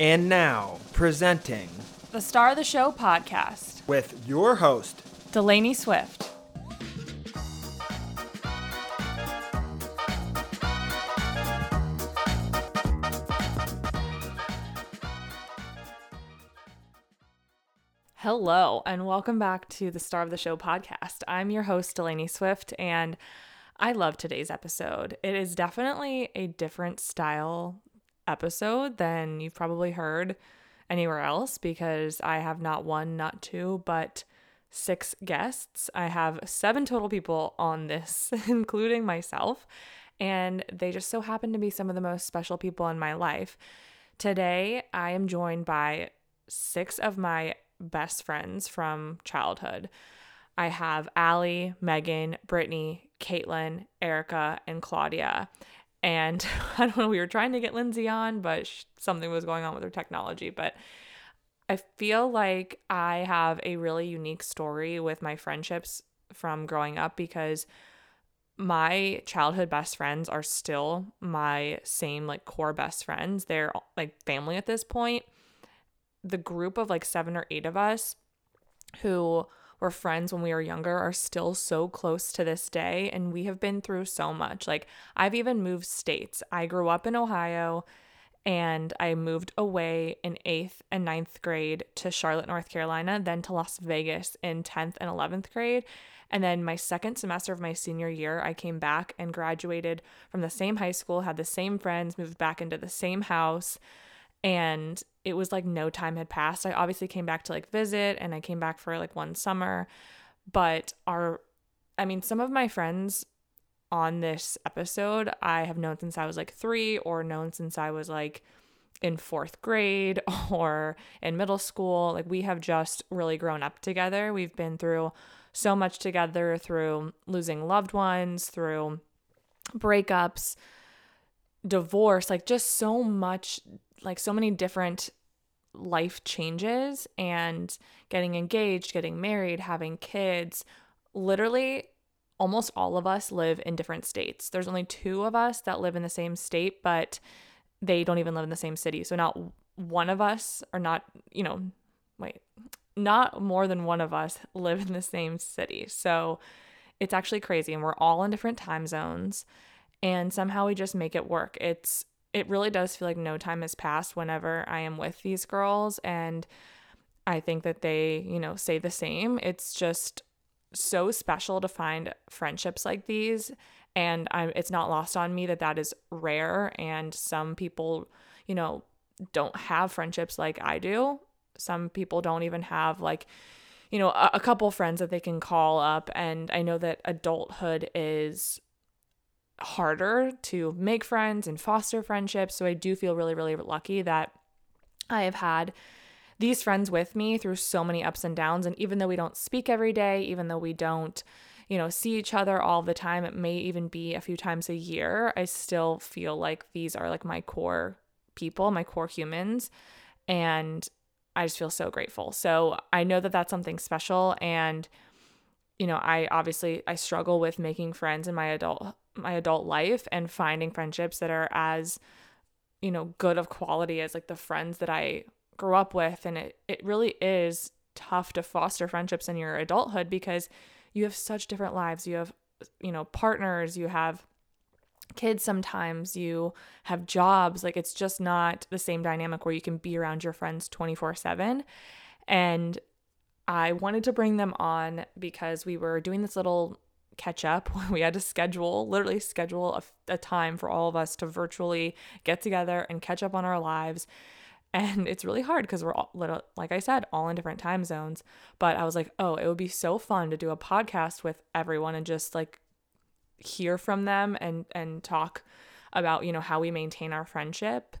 And now, presenting the Star of the Show podcast with your host, Delaney Swift. Hello, and welcome back to the Star of the Show podcast. I'm your host, Delaney Swift, and I love today's episode. It is definitely a different style episode than you've probably heard anywhere else because I have not one, not two, but six guests. I have seven total people on this, including myself, and they just so happen to be some of the most special people in my life. Today, I am joined by six of my best friends from childhood. I have Alli, Megan, Brittany, Kaitlyn, Erica, and Claudia. And I don't know, we were trying to get Lindsay on, but sh- something was going on with her technology. But I feel like I have a really unique story with my friendships from growing up because my childhood best friends are still my same like core best friends. They're like family at this point. The group of like seven or eight of us who were friends when we were younger are still so close to this day. And we have been through so much. Like, I've even moved states. I grew up in Ohio and I moved away in eighth and ninth grade to Charlotte, North Carolina, then to Las Vegas in 10th and 11th grade. And then my second semester of my senior year, I came back and graduated from the same high school, had the same friends, moved back into the same house. And it was like no time had passed. I obviously came back to like visit and I came back for like one summer, but our I mean some of my friends on this episode I have known since I was like 3 or known since I was like in 4th grade or in middle school. Like we have just really grown up together. We've been through so much together through losing loved ones, through breakups, divorce, like just so much like so many different life changes and getting engaged, getting married, having kids. Literally, almost all of us live in different states. There's only two of us that live in the same state, but they don't even live in the same city. So, not one of us, or not, you know, wait, not more than one of us live in the same city. So, it's actually crazy. And we're all in different time zones. And somehow we just make it work. It's it really does feel like no time has passed whenever I am with these girls. And I think that they, you know, say the same. It's just so special to find friendships like these. And I'm, it's not lost on me that that is rare. And some people, you know, don't have friendships like I do. Some people don't even have like, you know, a, a couple friends that they can call up. And I know that adulthood is harder to make friends and foster friendships. So I do feel really, really lucky that I have had these friends with me through so many ups and downs. And even though we don't speak every day, even though we don't, you know, see each other all the time, it may even be a few times a year, I still feel like these are like my core people, my core humans. And I just feel so grateful. So I know that that's something special. And, you know, I obviously I struggle with making friends in my adult my adult life and finding friendships that are as you know good of quality as like the friends that I grew up with. And it it really is tough to foster friendships in your adulthood because you have such different lives. You have you know partners you have kids sometimes you have jobs. Like it's just not the same dynamic where you can be around your friends 24/7 and I wanted to bring them on because we were doing this little catch up. We had to schedule, literally schedule a, a, time for all of us to virtually get together and catch up on our lives. And it's really hard because we're all, like I said, all in different time zones. But I was like, oh, it would be so fun to do a podcast with everyone and just like hear from them and and talk about you know how we maintain our friendship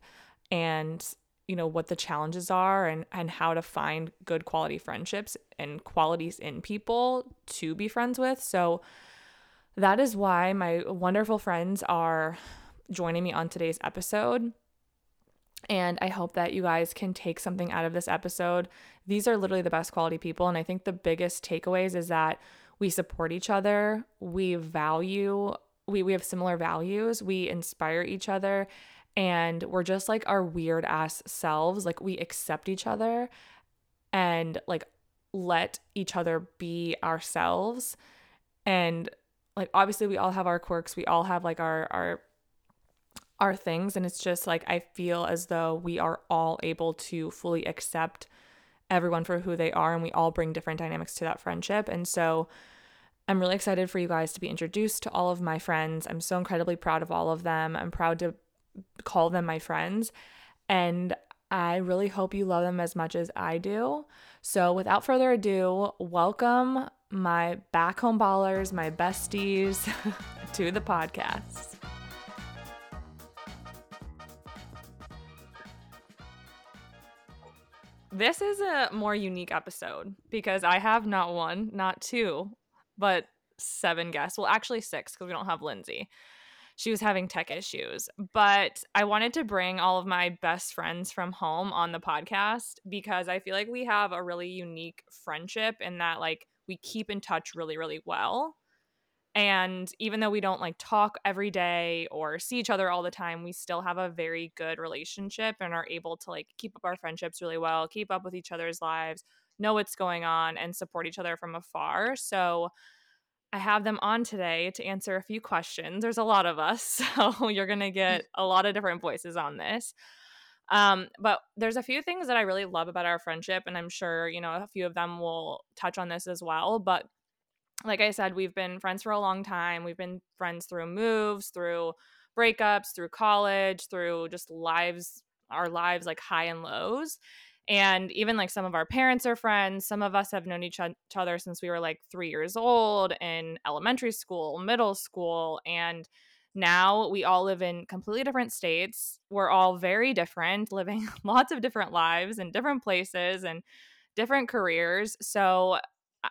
and you know what the challenges are and and how to find good quality friendships and qualities in people to be friends with. So that is why my wonderful friends are joining me on today's episode. And I hope that you guys can take something out of this episode. These are literally the best quality people. And I think the biggest takeaways is that we support each other, we value, we, we have similar values, we inspire each other, and we're just like our weird ass selves. Like we accept each other and like let each other be ourselves. And like obviously we all have our quirks, we all have like our our our things and it's just like I feel as though we are all able to fully accept everyone for who they are and we all bring different dynamics to that friendship. And so I'm really excited for you guys to be introduced to all of my friends. I'm so incredibly proud of all of them. I'm proud to call them my friends. And I really hope you love them as much as I do. So, without further ado, welcome my back home ballers, my besties to the podcast. This is a more unique episode because I have not one, not two, but seven guests. Well, actually, six because we don't have Lindsay she was having tech issues. But I wanted to bring all of my best friends from home on the podcast because I feel like we have a really unique friendship in that like we keep in touch really, really well. And even though we don't like talk every day or see each other all the time, we still have a very good relationship and are able to like keep up our friendships really well, keep up with each other's lives, know what's going on, and support each other from afar. So I have them on today to answer a few questions. There's a lot of us, so you're going to get a lot of different voices on this. Um, but there's a few things that I really love about our friendship, and I'm sure, you know, a few of them will touch on this as well. But like I said, we've been friends for a long time. We've been friends through moves, through breakups, through college, through just lives, our lives like high and lows and even like some of our parents are friends. Some of us have known each other since we were like three years old in elementary school middle school and now we all live in completely different states. We're all very different living lots of different lives in different places and different careers. So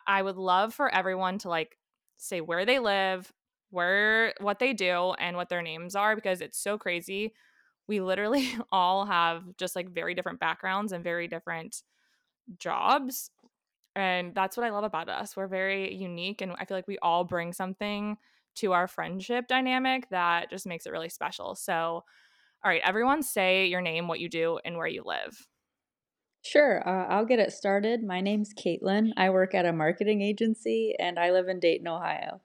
i would love for everyone to like say where they live where what they do and what their names are because it's so crazy we literally all have just like very different backgrounds and very different jobs. And that's what I love about us. We're very unique and I feel like we all bring something to our friendship dynamic that just makes it really special. So, all right, everyone say your name, what you do, and where you live. Sure, uh, I'll get it started. My name's Kaitlyn. I work at a marketing agency and I live in Dayton, Ohio.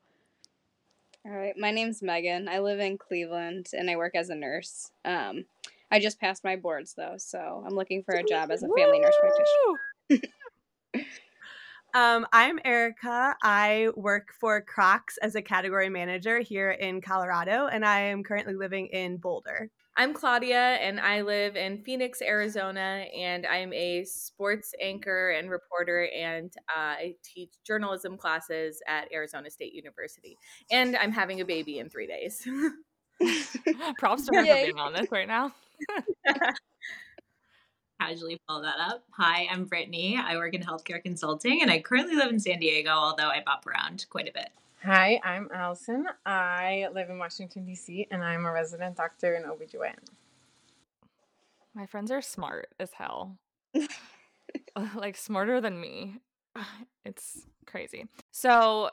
All right, my name's Megan. I live in Cleveland and I work as a nurse. Um, I just passed my boards though, so I'm looking for a job as a family nurse practitioner. um, I'm Erica. I work for Crocs as a category manager here in Colorado, and I am currently living in Boulder. I'm Claudia, and I live in Phoenix, Arizona, and I'm a sports anchor and reporter, and uh, I teach journalism classes at Arizona State University. And I'm having a baby in three days. Props to her for being on this right now. Casually follow that up. Hi, I'm Brittany. I work in healthcare consulting, and I currently live in San Diego, although I bop around quite a bit. Hi, I'm Allison. I live in Washington, D.C., and I'm a resident doctor in OBGYN. My friends are smart as hell. like, smarter than me. It's crazy. So,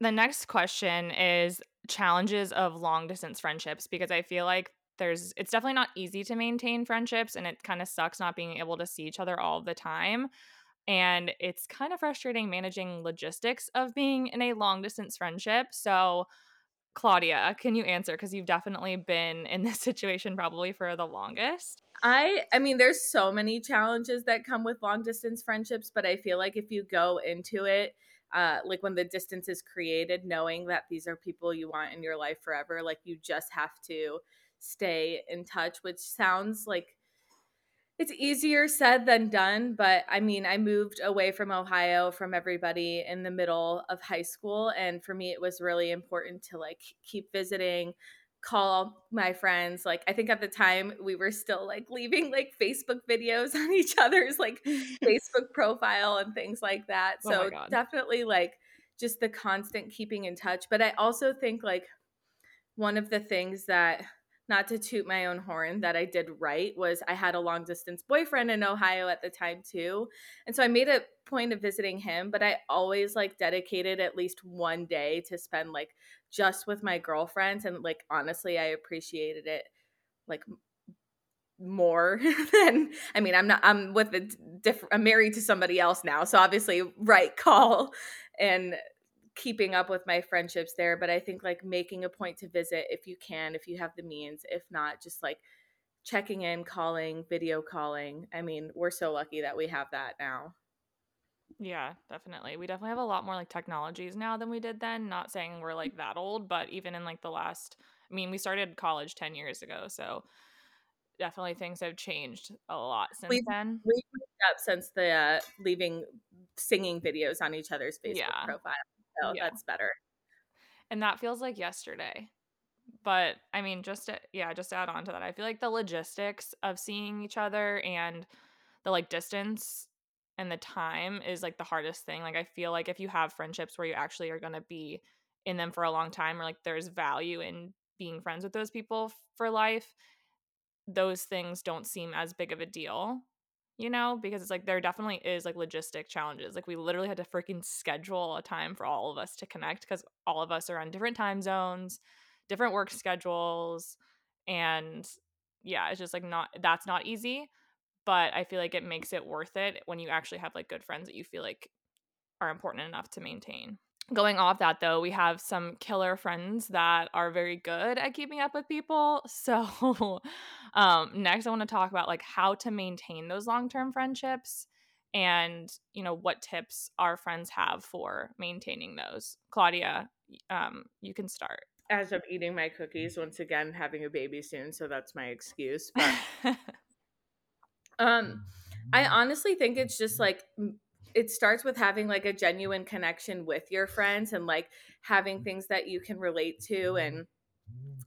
the next question is challenges of long distance friendships because I feel like there's it's definitely not easy to maintain friendships and it kind of sucks not being able to see each other all the time. And it's kind of frustrating managing logistics of being in a long distance friendship. So, Claudia, can you answer? Because you've definitely been in this situation probably for the longest. I I mean there's so many challenges that come with long distance friendships, but I feel like if you go into it uh like when the distance is created knowing that these are people you want in your life forever, like you just have to stay in touch, which sounds like it's easier said than done, but I mean, I moved away from Ohio from everybody in the middle of high school. And for me, it was really important to like keep visiting, call my friends. Like, I think at the time we were still like leaving like Facebook videos on each other's like Facebook profile and things like that. Oh so definitely like just the constant keeping in touch. But I also think like one of the things that not to toot my own horn that I did right was I had a long distance boyfriend in Ohio at the time too. And so I made a point of visiting him, but I always like dedicated at least one day to spend like just with my girlfriends and like honestly I appreciated it like more than I mean I'm not I'm with a different I'm married to somebody else now so obviously right call and keeping up with my friendships there but I think like making a point to visit if you can if you have the means if not just like checking in calling video calling I mean we're so lucky that we have that now Yeah, definitely. We definitely have a lot more like technologies now than we did then. Not saying we're like that old, but even in like the last, I mean, we started college 10 years ago. So definitely things have changed a lot since We've- then. we've up since the uh, leaving singing videos on each other's Facebook Yeah. profile so Yeah. that's better And that feels like yesterday. But I mean, just to, yeah, just to add on to that, I feel like the logistics of seeing each other and the like distance and the time is like the hardest thing. Like I feel like if you have friendships where you actually are going to be in them for a long time or like there's value in being friends with those people f- for life, those things don't seem as big of a deal. You know, because it's like there definitely is like logistic challenges. Like we literally had to freaking schedule a time for all of us to connect because all of us are on different time zones, different work schedules, and yeah, it's just like not that's not easy. But I feel like it makes it worth it when you actually have like good friends that you feel like are important enough to maintain. Going off that though, we have some killer friends that are very good at keeping up with people. So, um, next I want to talk about like how to maintain those long-term friendships and, you know, what tips our friends have for maintaining those. Claudia, um, you can start. as I'm eating my cookies once again having a baby soon so that's my excuse but Um, I honestly think it's just like it starts with having like a genuine connection with your friends and like having mm. things that you can relate to mm-hmm. and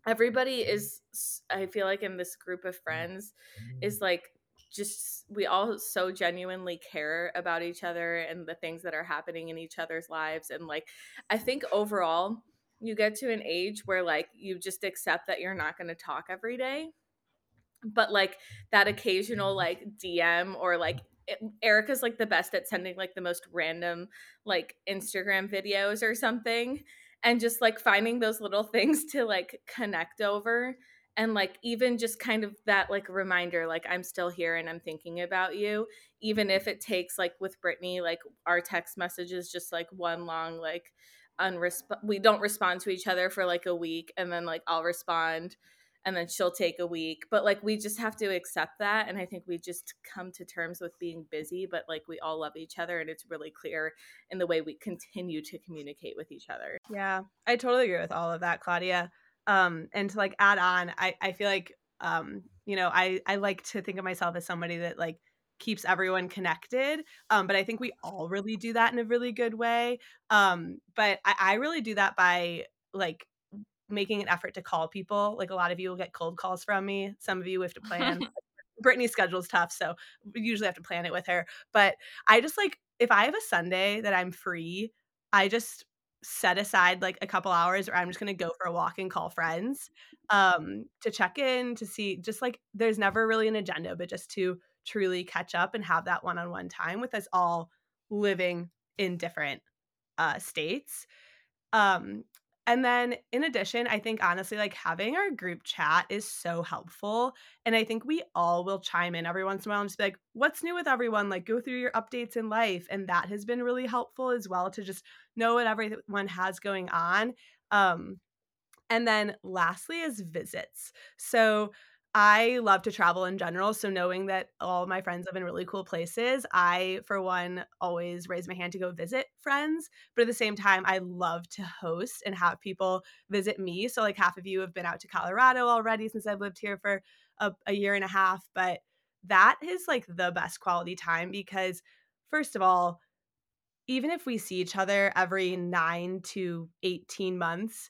everybody is i feel like in this group of mm. friends is mm. like just we all so genuinely care about each other and the things that are happening in each other's lives and like I think overall you get to an age where like you just accept that you're not going to talk every day but like that occasional like DM or like Erica's like the best at sending like the most random like Instagram videos or something and just like finding those little things to like connect over and like even just kind of that like reminder like I'm still here and I'm thinking about you even if it takes like with Brittany like our text messages just like one long like unresp- we don't respond to each other for like a week and then like I'll respond and then she'll take a week but like we just have to accept that and i think we just come to terms with being busy but like we all love each other and it's really clear in the way we continue to communicate with each other Yeah, I totally agree with all of that, Claudia. Um, and to like add on, I, I feel like um, you know, I, I like to think of myself as somebody that like keeps everyone connected. Um, but I think we all really do that in a really good way. Um, but I, I really do that by like making an effort to call people. Like a lot of you will get cold calls from me. Some of you have to plan. Brittany's schedule's tough, so we usually have to plan it with her. But I just like if I have a Sunday that I'm free, I just set aside like a couple hours where I'm just gonna go for a walk and call friends um to check in to see just like there's never really an agenda, but just to truly catch up and have that one-on-one time with us all living in different uh states. Um and then in addition, I think honestly, like having our group chat is so helpful. And I think we all will chime in every once in a while and just be like, what's new with everyone? Like go through your updates in life. And that has been really helpful as well to just know what everyone has going on. Um, and then lastly is visits. So I love to travel in general. So knowing that all my friends live in really cool places, I, for one, always raise my hand to go visit friends. But at the same time, I love to host and have people visit me. So like half of you have been out to Colorado already since I've lived here for a, a year and a half. But that is like the best quality time because first of all, even if we see each other every nine to 18 months,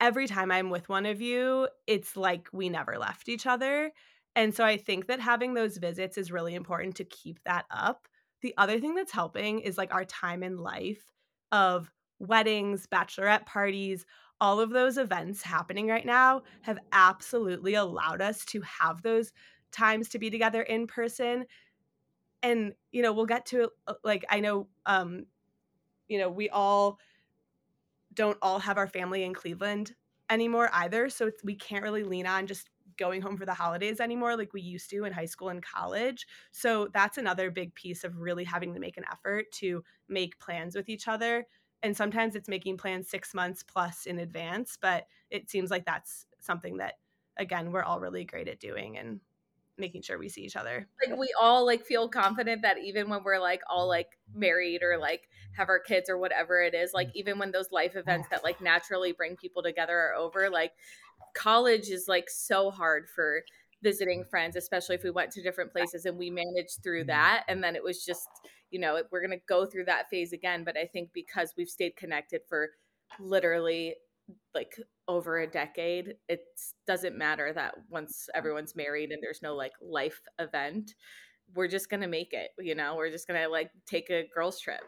every time I'm with one of you, it's like we never left each other. And so I think that having those visits is really important to keep that up. The other thing that's helping is like our time in life of weddings, bachelorette parties, all of those events happening right now have absolutely allowed us to have those times to be together in person. And you know, we'll get to uh, like I know um you know, we all don't all have our family in Cleveland anymore either. So we can't really lean on just going home for the holidays anymore like we used to in high school and college. So that's another big piece of really having to make an effort to make plans with each other. And sometimes it's making plans six months plus in advance, but it seems like that's something that, again, we're all really great at doing and making sure we see each other. Like we all like feel confident that even when we're like all like married or like have our kids or whatever it is, like even when those life oh. events that like naturally bring people together are over, like college is like so hard for visiting friends, especially if we went to different places and we managed through mm-hmm. that. And then it was just, you know, we're going to go through that phase again. But I think because we've stayed connected for literally like over a decade, it doesn't matter that once everyone's married and there's no like life event, we're just going to make it, you know, we're just going to like take a girls' trip.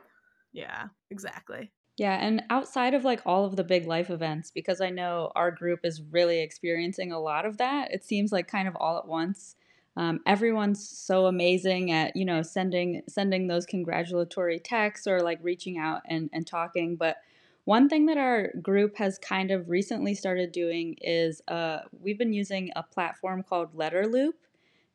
Yeah, exactly. Yeah, and outside of like all of the big life events, because I know our group is really experiencing a lot of that, it seems like kind of all at once. Um, everyone's so amazing at you know sending sending those congratulatory texts or like reaching out and and talking. But one thing that our group has kind of recently started doing is uh, we've been using a platform called Letterloop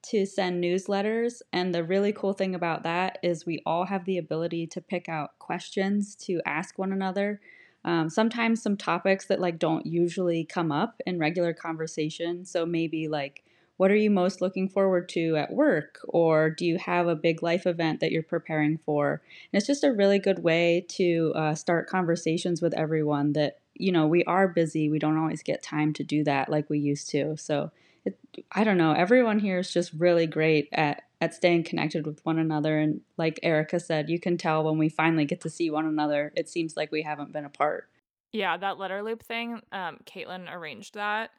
to send newsletters. And the really cool thing about that is we all have the ability to pick out questions to ask one another. Um, sometimes some topics that like don't usually come up in regular conversation. So maybe like, what are you most looking forward to at work? Or do you have a big life event that you're preparing for? And it's just a really good way to uh, start conversations with everyone that, you know, we are busy. We don't always get time to do that like we used to. So it, I don't know. Everyone here is just really great at at staying connected with one another. And like Erica said, you can tell when we finally get to see one another. It seems like we haven't been apart. Yeah, that Letterloop thing. Um, Kaitlyn arranged that,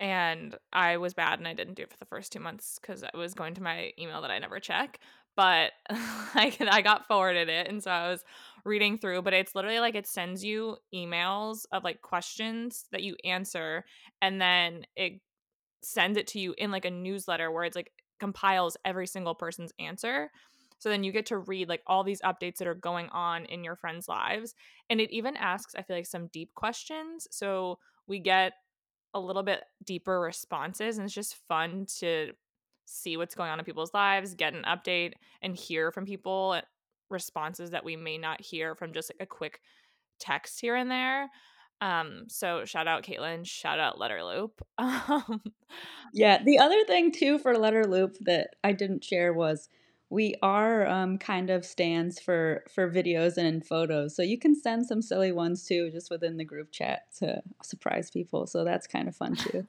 and I was bad and I didn't do it for the first two months because I was going to my email that I never check. But I I got forwarded it, and so I was reading through. But it's literally like it sends you emails of like questions that you answer, and then it sends it to you in like a newsletter where it's like compiles every single person's answer. So then you get to read like all these updates that are going on in your friends' lives. And it even asks, I feel like, some deep questions. So we get a little bit deeper responses. And it's just fun to see what's going on in people's lives, get an update, and hear from people uh, responses that we may not hear from just like a quick text here and there. Um, so shout out Kaitlyn, shout out Letterloop. Um, yeah, the other thing too for Letterloop that I didn't share was we are um, kind of stands for for videos and photos, so you can send some silly ones too, just within the group chat to surprise people. So that's kind of fun too.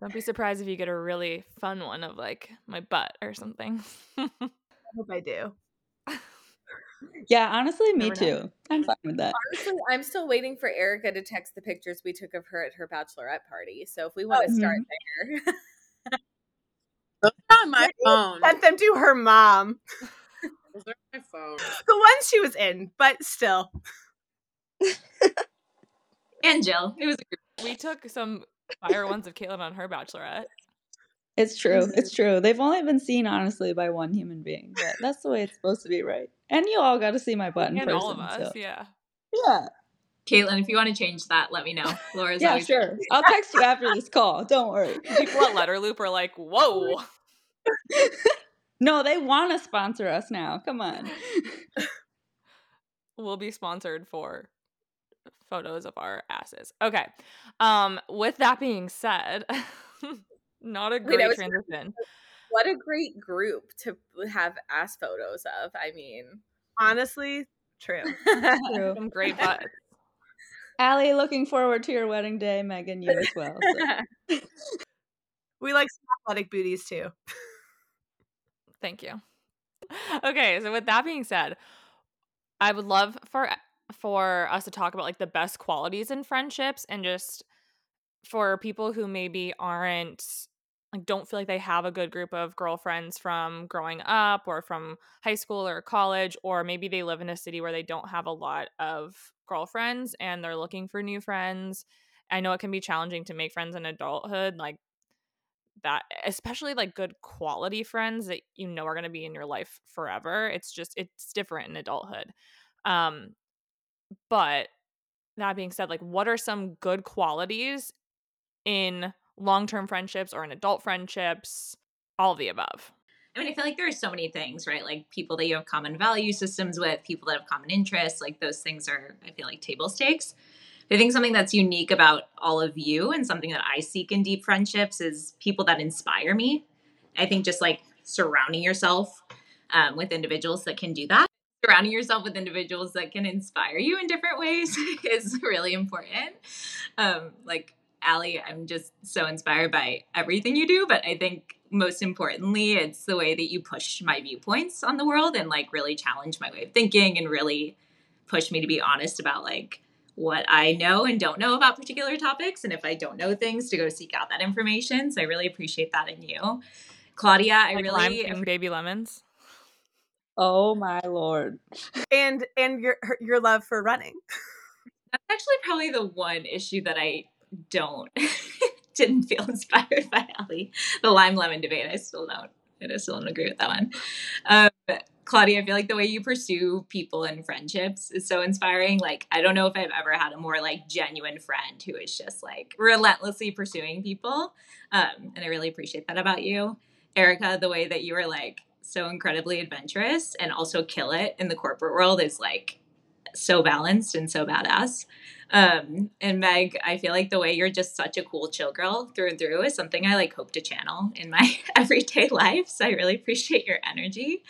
Don't be surprised if you get a really fun one of like my butt or something. I hope I do. Yeah, honestly, me too. I'm fine with that. Honestly, I'm still waiting for Erica to text the pictures we took of her at her bachelorette party. So if we want to start Mhm. there. Those are on my phone. Sent them to her mom. Those are my phone. The one she was in, but still. And Jill. It was a group. we took some fire ones of Kaitlyn on her bachelorette. It's true. It's mm-hmm. true. They've only been seen honestly by one human being, but that's the way it's supposed to be, right? And you all got to see my butt in And person. all of us, so. yeah. Yeah. Kaitlyn, if you want to change that, let me know. Laura's Yeah, always sure. I'll text you after this call. Don't worry. People at Letterloop are like, whoa. No, they want to sponsor us now. Come on. We'll be sponsored for photos of our asses. Okay. Um, with that being said, not a Wait, great was- transition. what a great group to have ass photos of. I mean, Honestly, true. True. Some great butts. Alli, looking forward to your wedding day. Megan, you as well. so. We like some athletic booties too. Thank you. Okay, so with that being said, I would love for for us to talk about like the best qualities in friendships and just for people who maybe aren't like don't feel like they have a good group of girlfriends from growing up or from high school or college or maybe they live in a city where they don't have a lot of girlfriends and they're looking for new friends. I know it can be challenging to make friends in adulthood like that especially like good quality friends that you know are going to be in your life forever it's just it's different in adulthood um but that being said like what are some good qualities in long term friendships or in adult friendships, all of the above? I mean, I feel like there are so many things, right? Like people that you have common value systems with, people that have common interests, like those things are, I feel like, table stakes. I think something that's unique about all of you and something that I seek in deep friendships is people that inspire me. I think just like surrounding yourself um, with individuals that can do that, surrounding yourself with individuals that can inspire you in different ways is really important. Um, like Alli, I'm just so inspired by everything you do, but I think most importantly, it's the way that you push my viewpoints on the world and like really challenge my way of thinking and really push me to be honest about like what I know and don't know about particular topics. And if I don't know things, to go seek out that information. So I really appreciate that in you. Claudia, I like really lime baby lemons. Oh my lord. And and your your love for running. That's actually probably the one issue that I don't didn't feel inspired by Alli. The lime lemon debate, I still don't. I still don't agree with that one. Um, Claudia, I feel like the way you pursue people and friendships is so inspiring. Like, I don't know if I've ever had a more like genuine friend who is just like relentlessly pursuing people. Um, and I really appreciate that about you. Erica, the way that you are like so incredibly adventurous and also kill it in the corporate world is like so balanced and so badass. Um, and Meg, I feel like the way you're just such a cool chill girl through and through is something I like hope to channel in my everyday life. So I really appreciate your energy.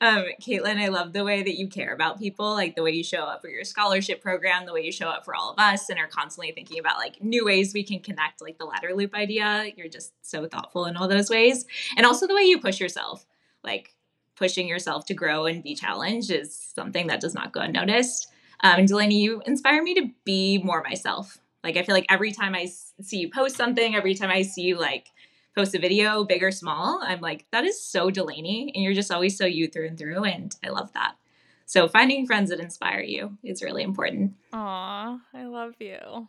Um, Kaitlyn, I love the way that you care about people, like the way you show up for your scholarship program, the way you show up for all of us, and are constantly thinking about like new ways we can connect, like the Letterloop idea. You're just so thoughtful in all those ways. And also the way you push yourself, like pushing yourself to grow and be challenged is something that does not go unnoticed. Um, and Delaney, you inspire me to be more myself. Like I feel like every time I see you post something, every time I see you like post a video, big or small, I'm like, that is so Delaney, and you're just always so you through and through, and I love that. So finding friends that inspire you is really important. Aw, I love you.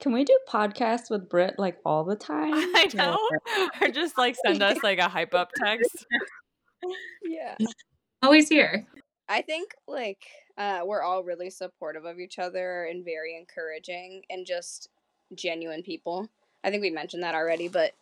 Can we do podcasts with Britt like all the time? I know. or just like send us like a hype up text. Yeah. Always here. I think like uh, we're all really supportive of each other and very encouraging and just genuine people. I think we mentioned that already, but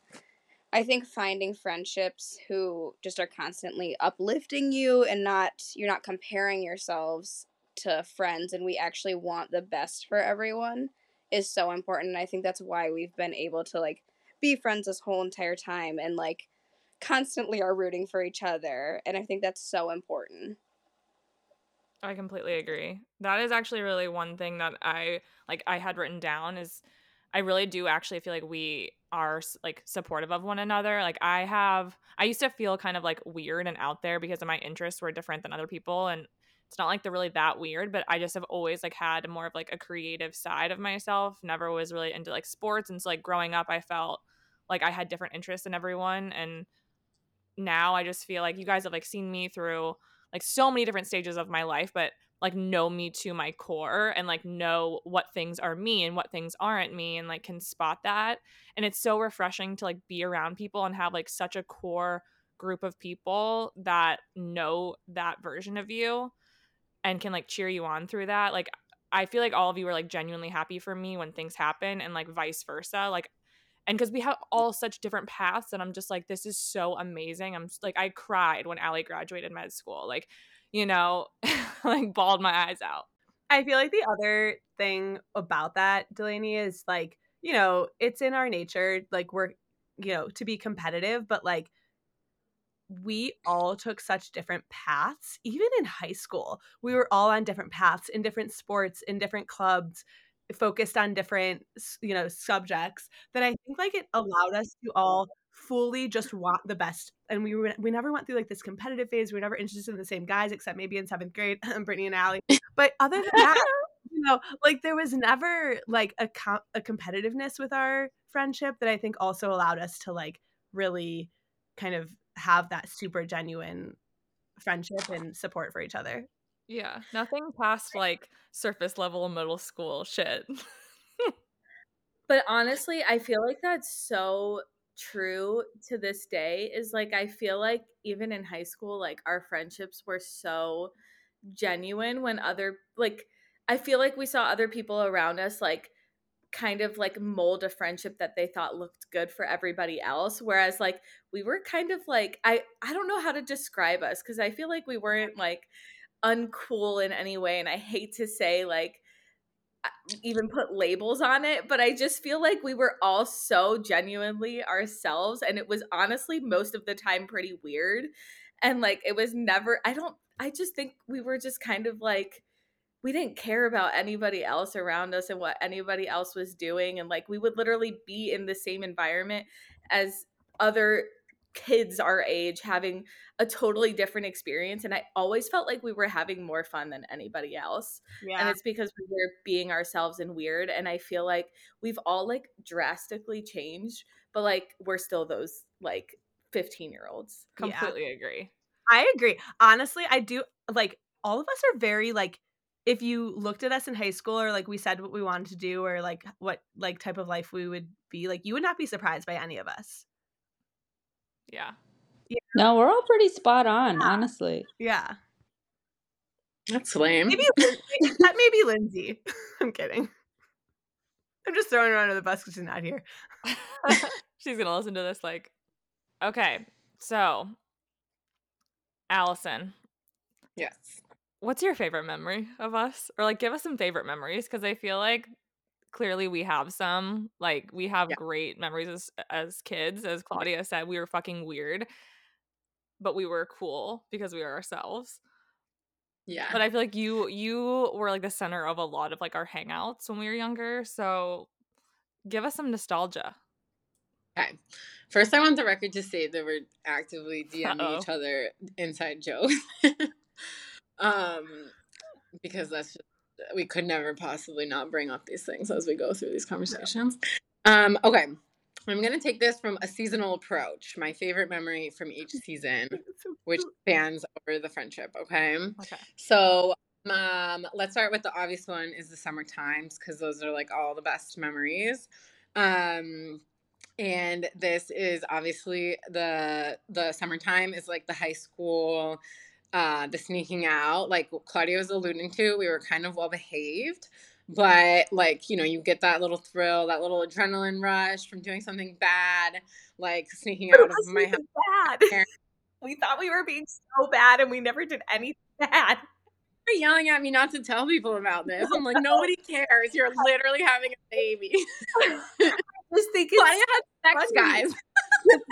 I think finding friendships who just are constantly uplifting you and not you're not comparing yourselves to friends and we actually want the best for everyone is so important. And I think that's why we've been able to like be friends this whole entire time and like constantly are rooting for each other. And I think that's so important. I completely agree. That is actually really one thing that I like I had written down is I really do actually feel like we are like supportive of one another. Like I have I used to feel kind of like weird and out there because of my interests were different than other people and it's not like they're really that weird, but I just have always like had more of like a creative side of myself. Never was really into like sports and so like growing up I felt like I had different interests than everyone and now I just feel like you guys have like seen me through like so many different stages of my life, but like know me to my core and like know what things are me and what things aren't me and like can spot that. And it's so refreshing to like be around people and have like such a core group of people that know that version of you and can like cheer you on through that. Like I feel like all of you are like genuinely happy for me when things happen and like vice versa. Like and because we have all such different paths and i'm just like this is so amazing. I'm like i cried when Alli graduated med school like you know like bawled my eyes out. I feel like the other thing about that delaney is like you know it's in our nature like we're you know to be competitive but like we all took such different paths even in high school. We were all on different paths in different sports in different clubs focused on different you know subjects that i think like it allowed us to all fully just want the best and we were, we never went through like this competitive phase we were never interested in the same guys except maybe in seventh grade brittany and Alli. but other than that you know like there was never like a, com- a competitiveness with our friendship that i think also allowed us to like really kind of have that super genuine friendship and support for each other yeah, nothing past like surface level middle school shit. but honestly, I feel like that's so true to this day is like I feel like even in high school like our friendships were so genuine when other like I feel like we saw other people around us like kind of like mold a friendship that they thought looked good for everybody else whereas like we were kind of like i i don't know how to describe us because i feel like we weren't like uncool in any way and i hate to say like even put labels on it but i just feel like we were all so genuinely ourselves and it was honestly most of the time pretty weird and like it was never i don't i just think we were just kind of like we didn't care about anybody else around us and what anybody else was doing and like we would literally be in the same environment as other kids our age having a totally different experience and i always felt like we were having more fun than anybody else yeah. and it's because we were being ourselves and weird and i feel like we've all like drastically changed but like we're still those like 15 year olds completely yeah. agree i agree honestly i do like all of us are very like if you looked at us in high school or like we said what we wanted to do or like what like type of life we would be like you would not be surprised by any of us yeah, yeah. no we're all pretty spot on yeah. honestly. Yeah. That's lame. Maybe that may be lindsay. I'm kidding. I'm just throwing her under the bus because she's not here. She's gonna listen to this like okay so allison. Yes. What's your favorite memory of us? Or like give us some favorite memories because I feel like clearly we have some. Like we have yeah. great memories as as kids. As Claudia said, we were fucking weird, but we were cool because we were ourselves. Yeah. But I feel like you you were like the center of a lot of like our hangouts when we were younger. So give us some nostalgia. Okay. First, I want the record to say that we're actively DMing Uh-oh. each other inside jokes. um, because that's just, we could never possibly not bring up these things as we go through these conversations. Um, okay. I'm going to take this from a seasonal approach, my favorite memory from each season, which spans over the friendship. Okay. Okay. So, um, let's start with the obvious one is the summer times because those are like all the best memories. Um, and this is obviously the the summertime is like the high school uh, the sneaking out, like Claudia was alluding to, we were kind of well behaved, but like, you know, you get that little thrill, that little adrenaline rush from doing something bad, like sneaking out of my house. Bad. we thought we were being so bad and we never did anything bad. You're yelling at me not to tell people about this. I'm like, nobody cares. You're literally having a baby. just thinking Claudia had sex, funny. guys.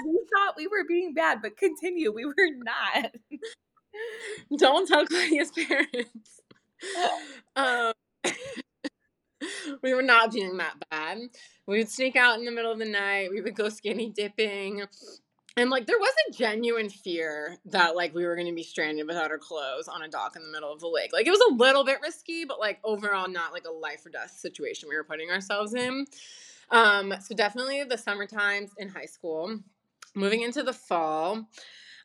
we thought we were being bad, but continue. We were not. Don't tell Claudia's parents. um, we were not being that bad. We would sneak out in the middle of the night. We would go skinny dipping. And like there was a genuine fear that like we were going to be stranded without our clothes on a dock in the middle of the lake. Like it was a little bit risky, but like overall not like a life or death situation we were putting ourselves in. Um so definitely the summer times in high school. Moving into the fall,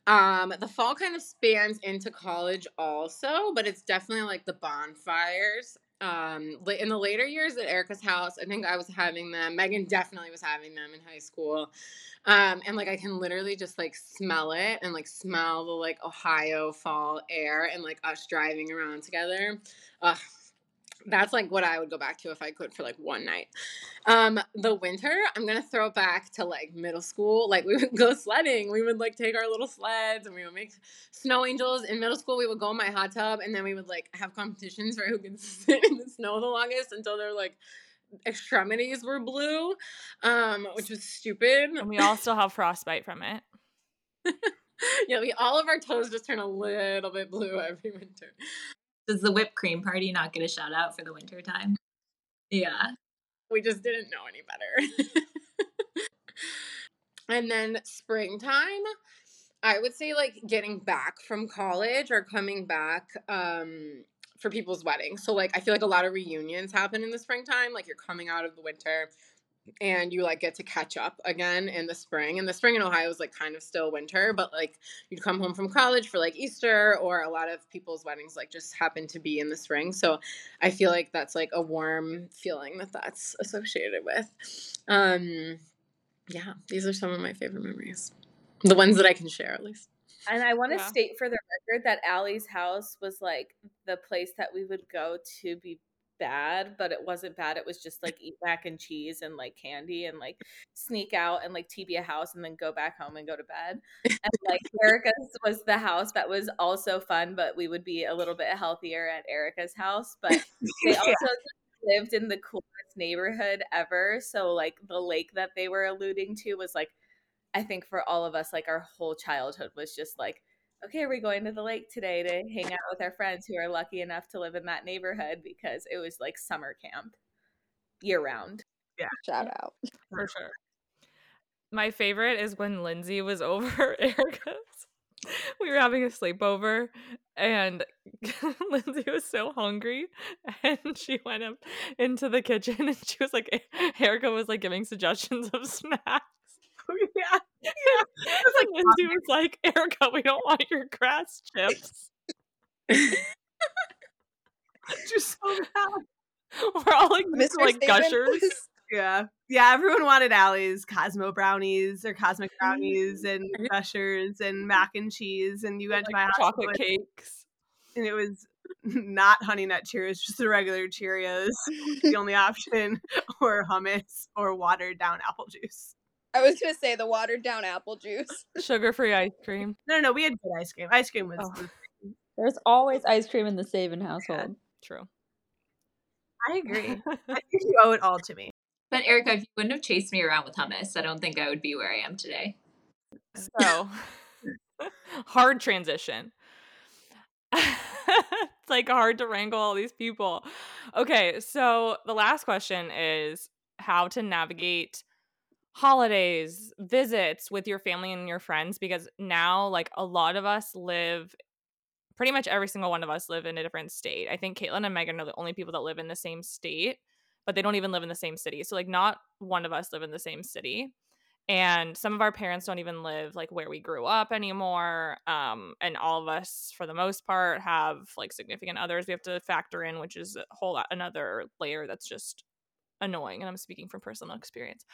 um, the fall kind of spans into college also, but it's definitely like the bonfires. Um, in the later years at Erica's house, I think I was having them. Megan definitely was having them in high school. Um, and like I can literally just like smell it and like smell the like Ohio fall air and like us driving around together. Ugh, that's like what I would go back to if I could for like one night. Um, the winter, I'm gonna throw back to like middle school. Like we would go sledding. We would like take our little sleds and we would make snow angels. In middle school, we would go in my hot tub and then we would like have competitions for who can sit in the snow the longest until their like extremities were blue, um, which was stupid. And we all still have frostbite from it. yeah, we all of our toes just turn a little bit blue every winter. Does the whipped cream party not get a shout out for the winter time? Yeah. We just didn't know any better. and then springtime, I would say like getting back from college or coming back um for people's weddings. So like I feel like a lot of reunions happen in the springtime, like you're coming out of the winter and you like get to catch up again in the spring. And the spring in Ohio is like kind of still winter, but like you'd come home from college for like Easter, or a lot of people's weddings like just happen to be in the spring. So I feel like that's like a warm feeling that that's associated with. Um, yeah, these are some of my favorite memories, the ones that I can share at least. And I want to yeah. state for the record that Alli's house was like the place that we would go to be bad, but it wasn't bad. It was just like eat mac and cheese and like candy and like sneak out and like TB a house and then go back home and go to bed. And like Erica's was the house that was also fun, but we would be a little bit healthier at Erica's house. But they also yeah. lived in the coolest neighborhood ever. So like the lake that they were alluding to was like I think for all of us, like our whole childhood was just like okay, we're we going to the lake today to hang out with our friends who are lucky enough to live in that neighborhood because it was like summer camp year round. Yeah. Shout out. For sure. My favorite is when Lindsay was over Erica's. We were having a sleepover and Lindsay was so hungry and she went up into the kitchen and she was like Erica was like giving suggestions of snacks. yeah. Yeah. like Lindsay was like, Erica, we don't want your grass chips. Just so bad. We're all like, Mr. like gushers. Yeah. Yeah, everyone wanted Alli's Cosmo brownies or cosmic brownies and mm-hmm. gushers and mac and cheese. And you went like to my house. Chocolate cakes. And it was not honey nut Cheerios, just the regular Cheerios, the only option, or hummus or watered down apple juice. I was gonna say the watered down apple juice. Sugar free ice cream. No, no, we had good ice cream. Ice cream was. Oh. There's always ice cream in the Saban household. Yeah, true. I agree. I think you owe it all to me. But Erica, if you wouldn't have chased me around with hummus, I don't think I would be where I am today. So hard transition. it's like hard to wrangle all these people. Okay, so the last question is how to navigate holidays, visits with your family and your friends because now like a lot of us live pretty much every single one of us live in a different state. I think Kaitlyn and Megan are the only people that live in the same state, but they don't even live in the same city. So like not one of us live in the same city. And some of our parents don't even live like where we grew up anymore. Um, and all of us, for the most part, have like significant others we have to factor in, which is a whole lot, another layer that's just annoying. And I'm speaking from personal experience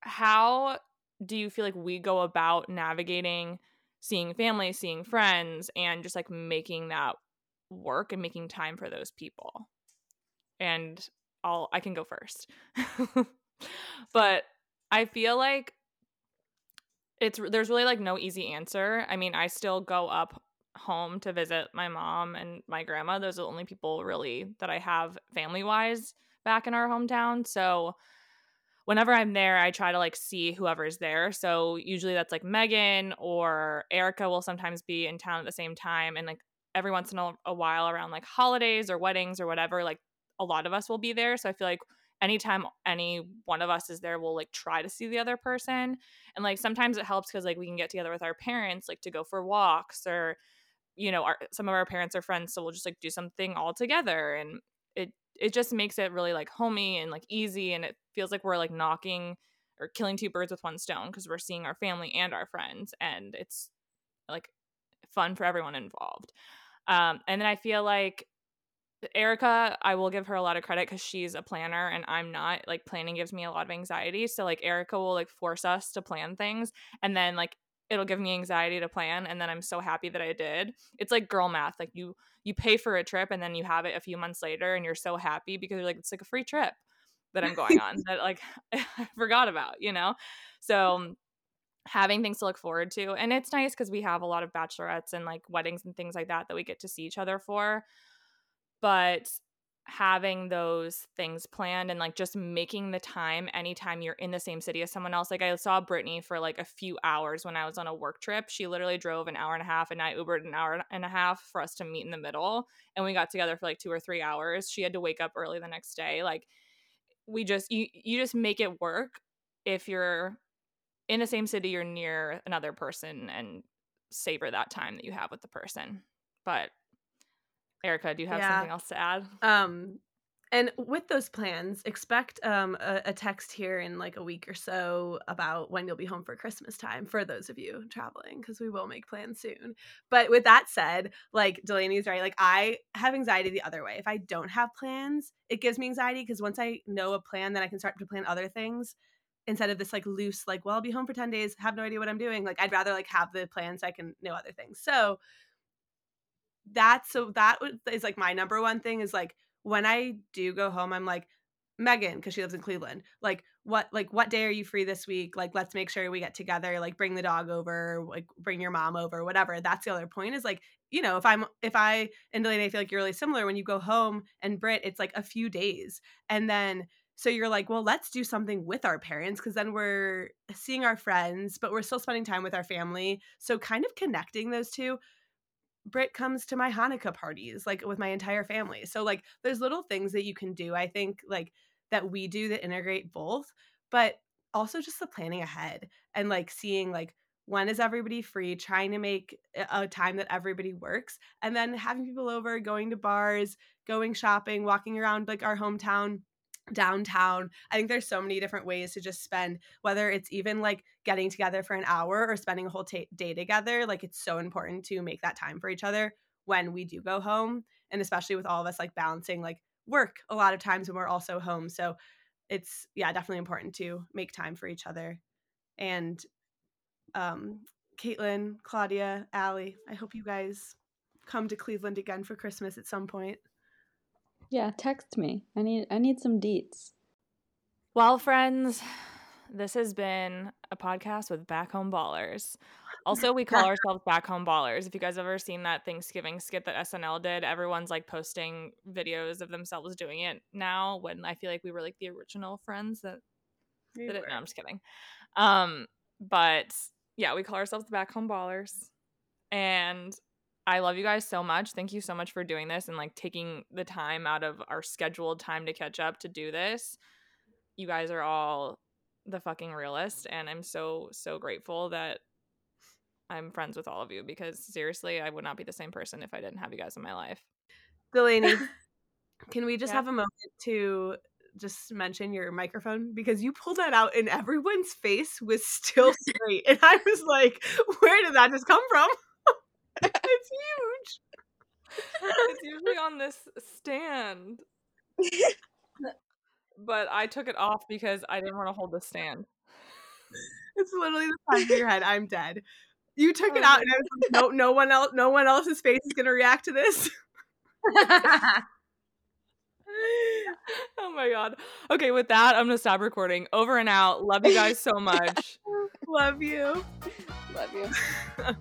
how do you feel like we go about navigating seeing family, seeing friends, and just like making that work and making time for those people? And I'll I can go first. but I feel like it's there's really like no easy answer. I mean, I still go up home to visit my mom and my grandma. Those are the only people really that I have family wise back in our hometown. So whenever I'm there, I try to like see whoever's there. So usually that's like Megan or Erica will sometimes be in town at the same time. And like every once in a, a while around like holidays or weddings or whatever, like a lot of us will be there. So I feel like anytime any one of us is there, we'll like try to see the other person. And like sometimes it helps because like we can get together with our parents, like to go for walks or, you know, our, some of our parents are friends. So we'll just like do something all together. And it, it just makes it really like homey and like easy. And it feels like we're like knocking or killing two birds with one stone because we're seeing our family and our friends and it's like fun for everyone involved um, and then i feel like erica i will give her a lot of credit because she's a planner and i'm not like planning gives me a lot of anxiety so like erica will like force us to plan things and then like it'll give me anxiety to plan and then i'm so happy that i did it's like girl math like you you pay for a trip and then you have it a few months later and you're so happy because you're like it's like a free trip that I'm going on that like I forgot about, you know? So having things to look forward to. And it's nice because we have a lot of bachelorettes and like weddings and things like that that we get to see each other for. But having those things planned and like just making the time anytime you're in the same city as someone else. Like I saw Brittany for like a few hours when I was on a work trip. She literally drove an hour and a half and I Ubered an hour and a half for us to meet in the middle. And we got together for like two or three hours. She had to wake up early the next day. Like we just you you just make it work if you're in the same city you're near another person and savor that time that you have with the person but erica do you have yeah. something else to add? Um and with those plans expect um, a, a, text here in like a week or so about when you'll be home for christmas time for those of you traveling because we will make plans soon. But with that said like delaney's right like i have anxiety the other way. If i don't have plans it gives me anxiety because once i know a plan then i can start to plan other things. Instead of this like loose like well i'll be home for 10 days have no idea what i'm doing like i'd rather like have the plan so i can know other things. So that's so that is like my number one thing is like when I do go home, I'm like, Megan, because she lives in Cleveland, like what like what day are you free this week? Like let's make sure we get together, like bring the dog over, like bring your mom over, whatever. That's the other point is like, you know, if I'm if I and Delaney, I feel like you're really similar when you go home and Brit, it's like a few days. And then so you're like, well, let's do something with our parents because then we're seeing our friends, but we're still spending time with our family. So kind of connecting those two. Brit comes to my Hanukkah parties, like with my entire family. So like there's little things that you can do, I think, like that we do that integrate both, but also just the planning ahead and like seeing like when is everybody free, trying to make a time that everybody works, and then having people over, going to bars, going shopping, walking around like our hometown downtown. I think there's so many different ways to just spend, whether it's even like getting together for an hour or spending a whole t- day together. Like it's so important to make that time for each other when we do go home. And especially with all of us like balancing like work a lot of times when we're also home. So it's, yeah, definitely important to make time for each other. And um, Kaitlyn, Claudia, Alli, I hope you guys come to Cleveland again for Christmas at some point. Yeah, text me. I need I need some deets. Well, friends, this has been a podcast with Back Home Ballers. Also, we call ourselves Back Home Ballers. If you guys ever seen that Thanksgiving skit that SNL did, everyone's like posting videos of themselves doing it now. When I feel like we were like the original friends that We did it. No, I'm just kidding. Um, but yeah, we call ourselves the Back Home Ballers, and I love you guys so much. Thank you so much for doing this and like taking the time out of our scheduled time to catch up to do this. You guys are all the fucking realist, and I'm so so grateful that I'm friends with all of you because seriously, I would not be the same person if I didn't have you guys in my life. Delaney, can we just Yeah. have a moment to just mention your microphone because you pulled that out and everyone's face was still straight and I was like, where did that just come from? It's huge. it's usually on this stand. but I took it off because I didn't want to hold the stand. It's literally the size of your head. I'm dead. You took it Oh out and I was like, no, no one else, no one else's face is gonna react to this. oh my god. Okay, with that, I'm gonna stop recording. Over and out. Love you guys so much. Love you. Love you.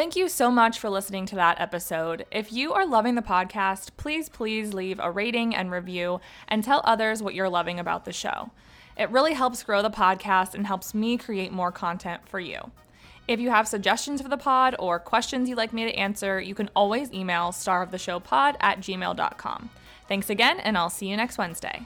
Thank you so much for listening to that episode. If you are loving the podcast, please, please leave a rating and review and tell others what you're loving about the show. It really helps grow the podcast and helps me create more content for you. If you have suggestions for the pod or questions you'd like me to answer, you can always email staroftheshowpod at gmail.com. Thanks again, and I'll see you next Wednesday.